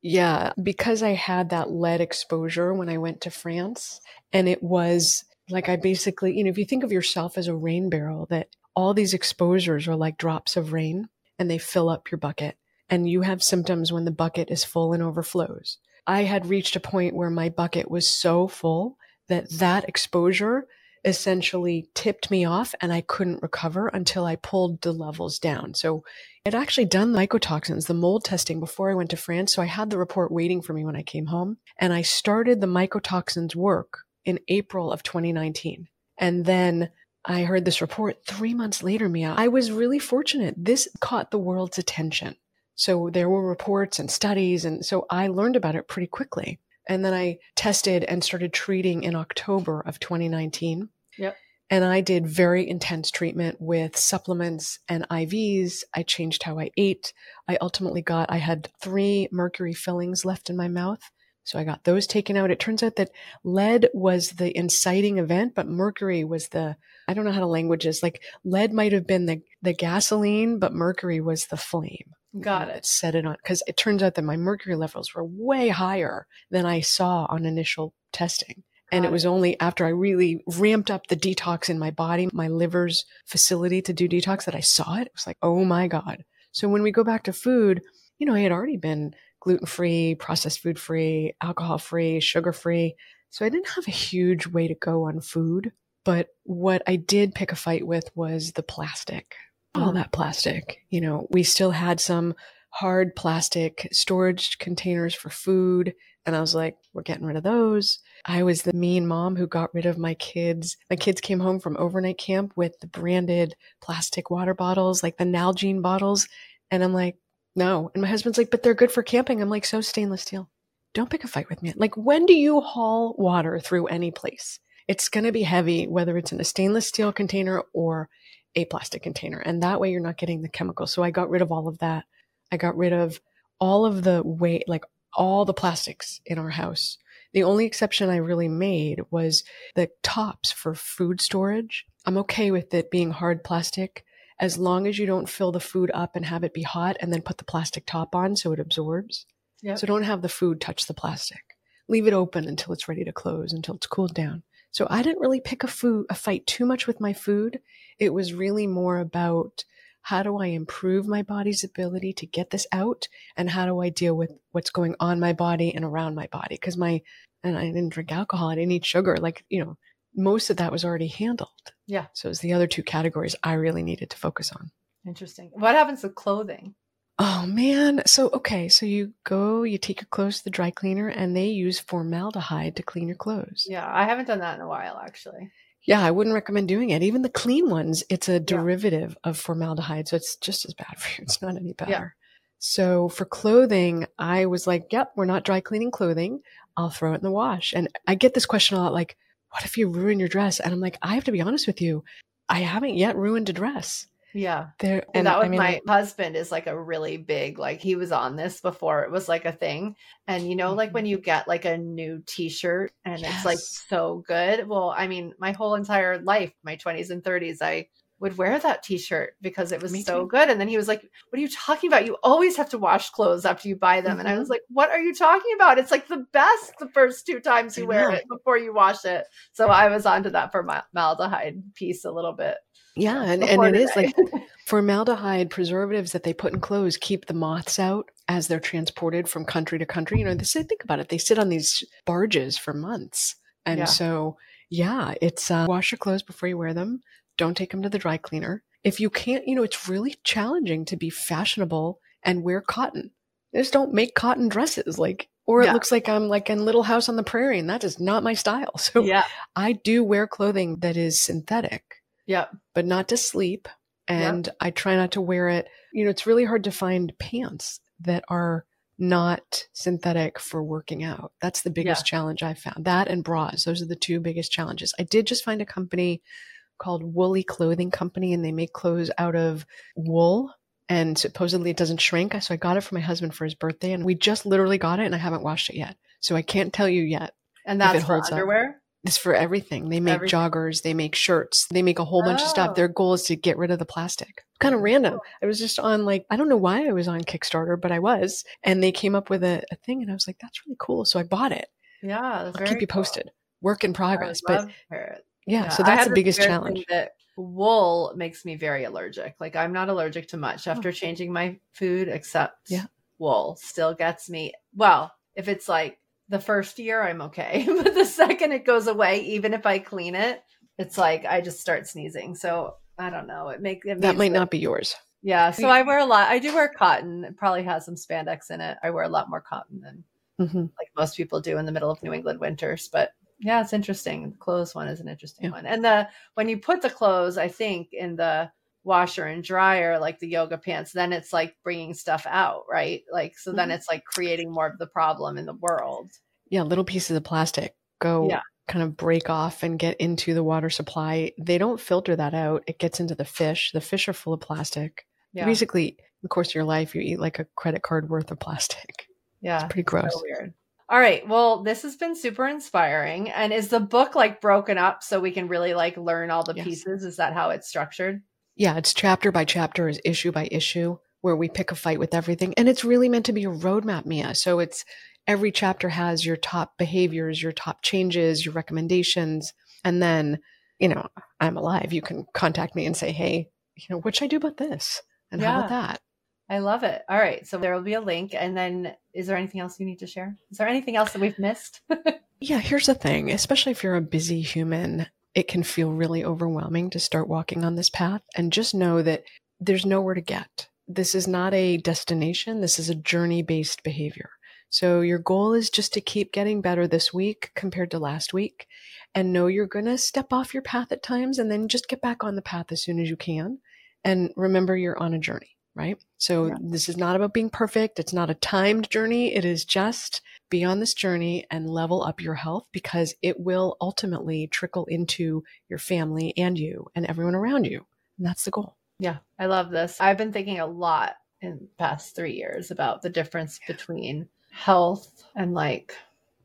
yeah because i had that lead exposure when i went to france and it was like i basically you know if you think of yourself as a rain barrel that all these exposures are like drops of rain and they fill up your bucket and you have symptoms when the bucket is full and overflows i had reached a point where my bucket was so full that that exposure essentially tipped me off and I couldn't recover until I pulled the levels down. So I'd actually done the mycotoxins, the mold testing before I went to France. So I had the report waiting for me when I came home and I started the mycotoxins work in April of 2019. And then I heard this report three months later, Mia. I was really fortunate. This caught the world's attention. So there were reports and studies. And so I learned about it pretty quickly. And then I tested and started treating in October of 2019. Yep. And I did very intense treatment with supplements and IVs. I changed how I ate. I ultimately got, I had three mercury fillings left in my mouth. So I got those taken out. It turns out that lead was the inciting event, but mercury was the, I don't know how to language this. Like lead might have been the, the gasoline, but mercury was the flame. Got it. Set it on. Cause it turns out that my mercury levels were way higher than I saw on initial testing. And it was only after I really ramped up the detox in my body, my liver's facility to do detox, that I saw it. It was like, oh my God. So when we go back to food, you know, I had already been gluten free, processed food free, alcohol free, sugar free. So I didn't have a huge way to go on food. But what I did pick a fight with was the plastic. All mm. that plastic. You know, we still had some hard plastic storage containers for food. And I was like, we're getting rid of those. I was the mean mom who got rid of my kids. My kids came home from overnight camp with the branded plastic water bottles, like the Nalgene bottles. And I'm like, no. And my husband's like, but they're good for camping. I'm like, so stainless steel. Don't pick a fight with me. Like, when do you haul water through any place? It's going to be heavy, whether it's in a stainless steel container or a plastic container. And that way you're not getting the chemicals. So I got rid of all of that. I got rid of all of the weight, like all the plastics in our house. The only exception I really made was the tops for food storage. I'm okay with it being hard plastic as long as you don't fill the food up and have it be hot and then put the plastic top on so it absorbs. Yep. So don't have the food touch the plastic. Leave it open until it's ready to close, until it's cooled down. So I didn't really pick a food, a fight too much with my food. It was really more about how do I improve my body's ability to get this out? And how do I deal with what's going on my body and around my body? Because my, and I didn't drink alcohol, I didn't eat sugar. Like, you know, most of that was already handled. Yeah. So it's the other two categories I really needed to focus on. Interesting. What happens to clothing? Oh man. So, okay. So you go, you take your clothes to the dry cleaner and they use formaldehyde to clean your clothes. Yeah. I haven't done that in a while, actually. Yeah, I wouldn't recommend doing it. Even the clean ones, it's a derivative yeah. of formaldehyde. So it's just as bad for you. It's not any better. Yeah. So for clothing, I was like, yep, we're not dry cleaning clothing. I'll throw it in the wash. And I get this question a lot like, what if you ruin your dress? And I'm like, I have to be honest with you. I haven't yet ruined a dress. Yeah. There and that was I mean, my husband is like a really big like he was on this before it was like a thing. And you know, like mm-hmm. when you get like a new t-shirt and yes. it's like so good. Well, I mean, my whole entire life, my 20s and 30s, I would wear that t-shirt because it was Me so too. good. And then he was like, What are you talking about? You always have to wash clothes after you buy them. And I Mhm. was like, What are you talking about? It's like the best the first two times you I wear know. it before you wash it. So I was onto that formaldehyde piece a little bit. Yeah, and, and before it is like formaldehyde preservatives that they put in clothes keep the moths out as they're transported from country to country. You know, they say think about it; they sit on these barges for months, and Yeah. so yeah, it's uh, wash your clothes before you wear them. Don't take them to the dry cleaner. If you can't, you know, it's really challenging to be fashionable and wear cotton. They just don't make cotton dresses, like, or it Yeah. looks like I'm like in Little House on the Prairie, and that is not my style. So yeah. I do wear clothing that is synthetic Yeah. but not to sleep. And I try not to wear it. You know, it's really hard to find pants that are not synthetic for working out. That's the biggest challenge I've found. That and bras. Those are the two biggest challenges. I did just find a company called Woolly Clothing Company, and they make clothes out of wool. And supposedly it doesn't shrink. So I got it for my husband for his birthday, and we just literally got it, and I haven't washed it yet. So I can't tell you yet. And If it that's for holds up. underwear. It's for everything. They make Everything. joggers, they make shirts, they make a whole bunch of Oh. stuff. Their goal is to get rid of the plastic. Kind of random. I was just on like I don't know why I was on Kickstarter, but I was, and they came up with a, a thing, and I was like, "That's really cool." So I bought it. Yeah. I'll keep you cool. posted. Work in progress, but love to hear it. yeah, Yeah, so that's the biggest challenge. That wool makes me very allergic. Like I'm not allergic to much after changing my food, except Yeah. wool still gets me. Well, if it's like the first year, I'm okay, but the second it goes away, even if I clean it, it's like I just start sneezing. So I don't know. It make it That might not be yours. Yeah. So I wear a lot. I do wear cotton. It probably has some spandex in it. I wear a lot more cotton than hmm like most people do in the middle of New England winters. But yeah, it's interesting. The clothes one is an interesting Yeah. one. And the when you put the clothes, I think in the washer and dryer, like the yoga pants, then it's like bringing stuff out, right? Like so then Mhm. it's like creating more of the problem in the world. Yeah, little pieces of plastic go Yeah. kind of break off and get into the water supply. They don't filter that out. It gets into the fish. The fish are full of plastic. Yeah. Basically, in the course of your life, you eat like a credit card worth of plastic. yeah. It's pretty gross. So weird. All right. Well, this has been super inspiring. And is the book like broken up so we can really like learn all the Yes. pieces? Is that how it's structured? Yeah, it's chapter by chapter, is issue by issue, where we pick a fight with everything. And it's really meant to be a roadmap, Mia. So it's every chapter has your top behaviors, your top changes, your recommendations. And then, you know, I'm alive. You can contact me and say, hey, you know, what should I do about this? And how about that? I love it. All right. So there will be a link. And then is there anything else you need to share? Is there anything else that we've missed? Yeah, here's the thing, especially if you're a busy human, it can feel really overwhelming to start walking on this path. And just know that there's nowhere to get. This is not a destination, this is a journey based behavior. So your goal is just to keep getting better this week compared to last week and know you're going to step off your path at times and then just get back on the path as soon as you can. And remember, you're on a journey, right? So Yeah. this is not about being perfect. It's not a timed journey. It is just be on this journey and level up your health because it will ultimately trickle into your family and you and everyone around you. And that's the goal. Yeah, I love this. I've been thinking a lot in the past three years about the difference between health and like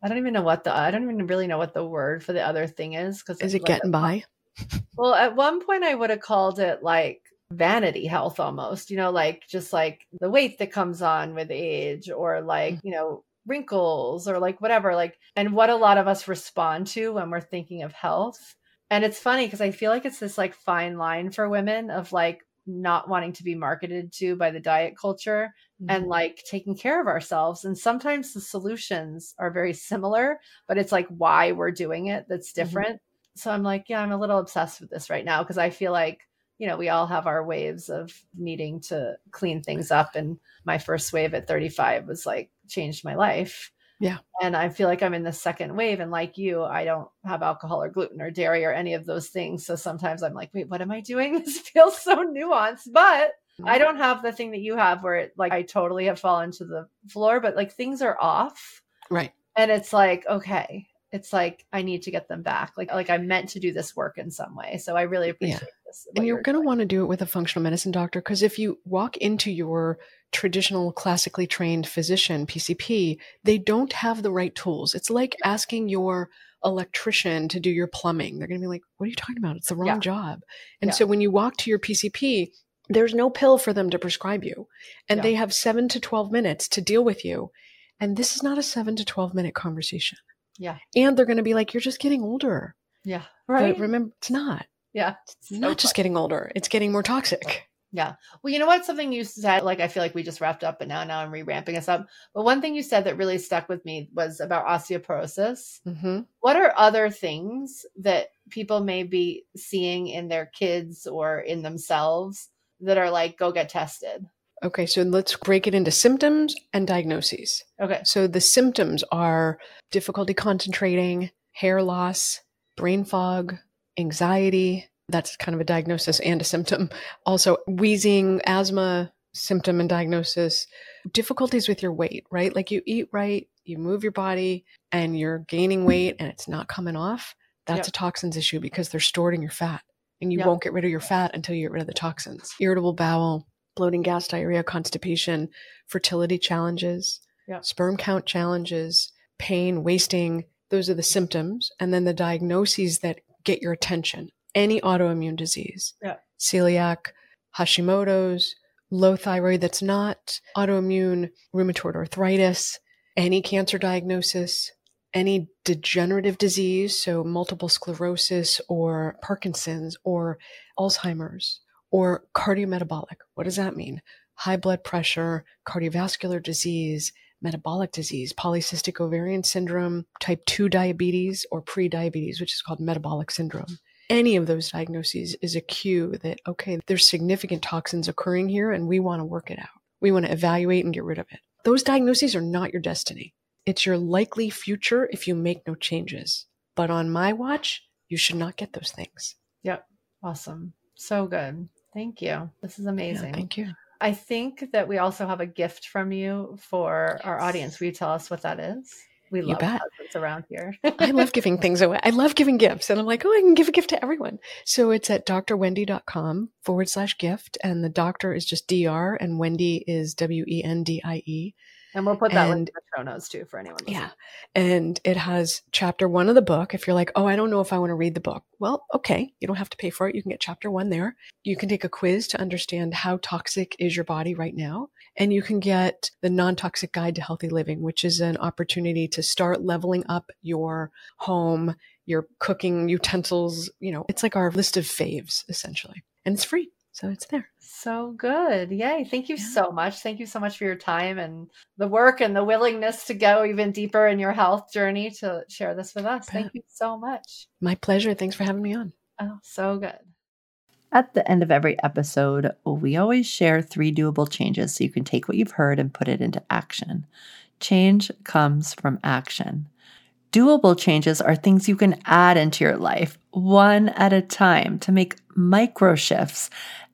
I don't even know what the I don't even really know what the word for the other thing is because Is it getting by? Well, at one point I would have called it like vanity health almost, you know, like just like the weight that comes on with age or like, Mm. you know, wrinkles or like whatever, like, and what a lot of us respond to when we're thinking of health. And it's funny because I feel like it's this like fine line for women of like not wanting to be marketed to by the diet culture and like taking care of ourselves. And sometimes the solutions are very similar, but it's like why we're doing it that's different. So I'm like, yeah, I'm a little obsessed with this right now because I feel like, you know, we all have our waves of needing to clean things up. And my first wave at 35 was like changed my life. Yeah. And I feel like I'm in the second wave. And like you, I don't have alcohol or gluten or dairy or any of those things. So sometimes I'm like, wait, what am I doing? This feels so nuanced. But I mm-hmm. don't have the thing that you have where it like I totally have fallen to the floor, but like things are off. Right. And it's like, okay, it's like I need to get them back. Like like I meant to do this work in some way. So I really appreciate this. And you're going to want to do it with a functional medicine doctor because if you walk into your traditional classically trained physician, PCP, they don't have the right tools. It's like asking your electrician to do your plumbing. They're going to be like, what are you talking about? It's the wrong Yeah. job. And Yeah. so when you walk to your PCP, there's no pill for them to prescribe you. And Yeah. they have seven to 12 minutes to deal with you. And this is not a seven to 12 minute conversation. Yeah. And they're going to be like, you're just getting older. Yeah. But remember, it's not. yeah. It's not just getting older. It's getting more toxic. Yeah. Well, you know what? Something you said, like I feel like we just wrapped up, but now now I'm re-ramping us up. But one thing you said that really stuck with me was about osteoporosis. hmm What are other things that people may be seeing in their kids or in themselves that are like, go get tested? Okay, so let's break it into symptoms and diagnoses. Okay. So the symptoms are difficulty concentrating, hair loss, brain fog, anxiety. That's kind of a diagnosis and a symptom. Also, wheezing, asthma, symptom and diagnosis. Difficulties with your weight, right? Like you eat right, you move your body, and you're gaining weight and it's not coming off. That's Yep. a toxins issue because they're stored in your fat. And you Yep. won't get rid of your fat until you get rid of the toxins. Irritable bowel, bloating, gas, diarrhea, constipation, fertility challenges, Yeah. sperm count challenges, pain, wasting. Those are the symptoms. And then the diagnoses that get your attention any autoimmune disease, Yeah. celiac, Hashimoto's, low thyroid that's not autoimmune, rheumatoid arthritis, any cancer diagnosis, any degenerative disease, so multiple sclerosis or Parkinson's or Alzheimer's or cardiometabolic. What does that mean? High blood pressure, cardiovascular disease, metabolic disease, polycystic ovarian syndrome, type 2 diabetes, or pre-diabetes, which is called metabolic syndrome. Any of those diagnoses is a cue that, okay, there's significant toxins occurring here and we want to work it out. We want to evaluate and get rid of it. Those diagnoses are not your destiny. It's your likely future if you make no changes. But on my watch, you should not get those things. Yep. Awesome. So good. Thank you. This is Yeah, amazing. thank you. I think that we also have a gift from you for our audience. Will you tell us what that is? We love presents around here. I love giving things away. I love giving gifts. And I'm like, oh, I can give a gift to everyone. So it's at drwendie.com forward slash gift. And the doctor is just DR and Wendie is W E N D I E. And we'll put that link in the show notes too for anyone. listening. Yeah. And it has chapter one of the book. If you're like, oh, I don't know if I want to read the book. Well, okay. You don't have to pay for it. You can get chapter one there. You can take a quiz to understand how toxic is your body right now. And you can get the non toxic guide to healthy living, which is an opportunity to start leveling up your home, your cooking utensils. You know, it's like our list of faves essentially. And it's free. So it's there. So good. Yay. Thank you Yeah. so much. Thank you so much for your time and the work and the willingness to go even deeper in your health journey to share this with us. Thank you so much. My pleasure. Thanks for having me on. Oh, so good. At the end of every episode, we always share three doable changes so you can take what you've heard and put it into action. Change comes from action. Doable changes are things you can add into your life one at a time to make micro shifts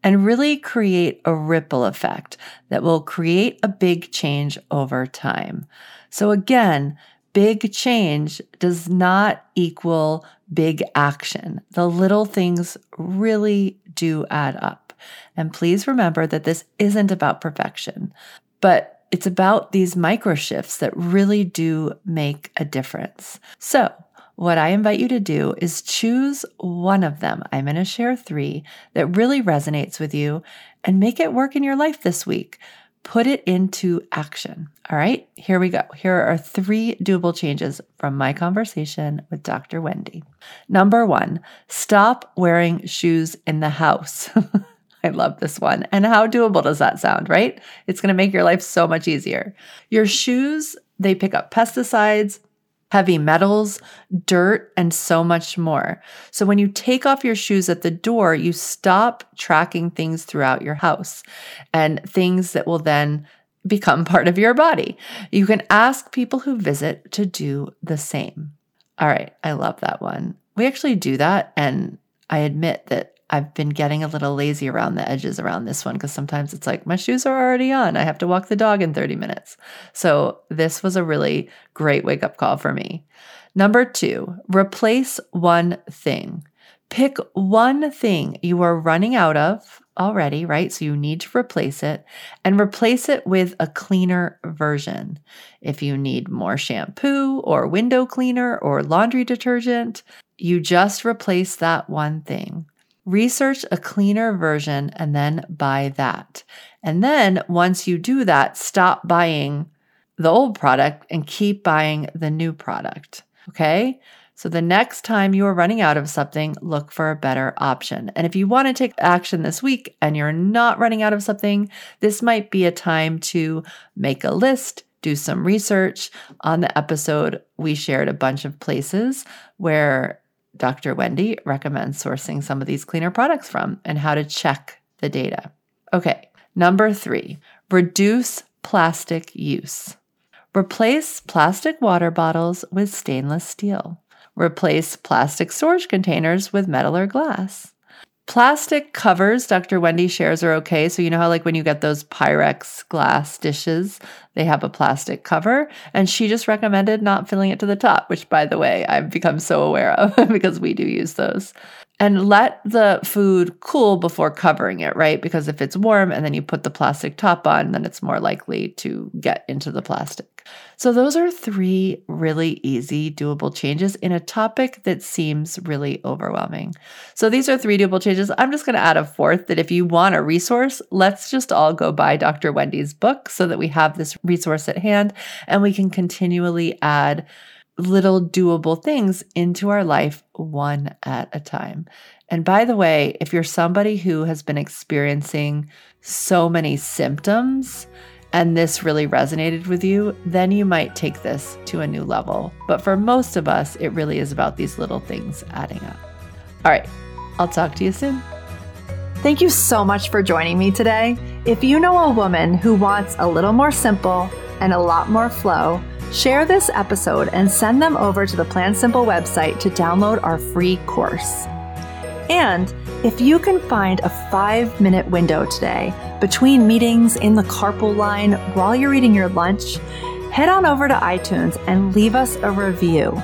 and really create a ripple effect that will create a big change over time. So, again, big change does not equal big action. The little things really do add up. And please remember that this isn't about perfection, but it's about these micro shifts that really do make a difference. So, what I invite you to do is choose one of them. I'm going to share three that really resonates with you and make it work in your life this week. Put it into action. All right, here we go. Here are three doable changes from my conversation with Dr. Wendie. Number one, stop wearing shoes in the house. I love this one. And how doable does that sound, right? It's going to make your life so much easier. Your shoes, they pick up pesticides, heavy metals, dirt, and so much more. So when you take off your shoes at the door, you stop tracking things throughout your house and things that will then become part of your body. You can ask people who visit to do the same. All right, I love that one. We actually do that. And I admit that I've been getting a little lazy around the edges around this one because sometimes it's like my shoes are already on. I have to walk the dog in 30 minutes. So this was a really great wake up call for me. Number two, replace one thing. Pick one thing you are running out of already, right? So you need to replace it and replace it with a cleaner version. If you need more shampoo or window cleaner or laundry detergent, you just replace that one thing. Research a cleaner version and then buy that. And then once you do that, stop buying the old product and keep buying the new product. Okay. So the next time you are running out of something, look for a better option. And if you want to take action this week and you're not running out of something, this might be a time to make a list, do some research. On the episode, we shared a bunch of places where Dr. Wendie recommends sourcing some of these cleaner products from and how to check the data. Okay, number three, reduce plastic use. Replace plastic water bottles with stainless steel. Replace plastic storage containers with metal or glass. Plastic covers, Dr. Wendie shares, are okay. So, you know how, like, when you get those Pyrex glass dishes, they have a plastic cover. And she just recommended not filling it to the top, which, by the way, I've become so aware of because we do use those and let the food cool before covering it, right? Because if it's warm and then you put the plastic top on, then it's more likely to get into the plastic. So, those are three really easy, doable changes in a topic that seems really overwhelming. So, these are three doable changes. I'm just going to add a fourth that if you want a resource, let's just all go buy Dr. Wendie's book so that we have this resource at hand and we can continually add little doable things into our life one at a time. And by the way, if you're somebody who has been experiencing so many symptoms and this really resonated with you, then you might take this to a new level. But for most of us, it really is about these little things adding up. All right, I'll talk to you soon. Thank you so much for joining me today. If you know a woman who wants a little more simple and a lot more flow, Share this episode and send them over to the Plan Simple website to download our free course. And if you can find a five minute window today between meetings in the carpool line while you're eating your lunch, head on over to iTunes and leave us a review.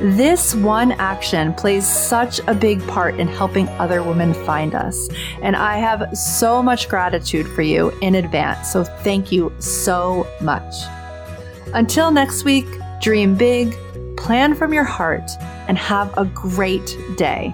This one action plays such a big part in helping other women find us. And I have so much gratitude for you in advance. So thank you so much. Until next week, dream big, plan from your heart, and have a great day.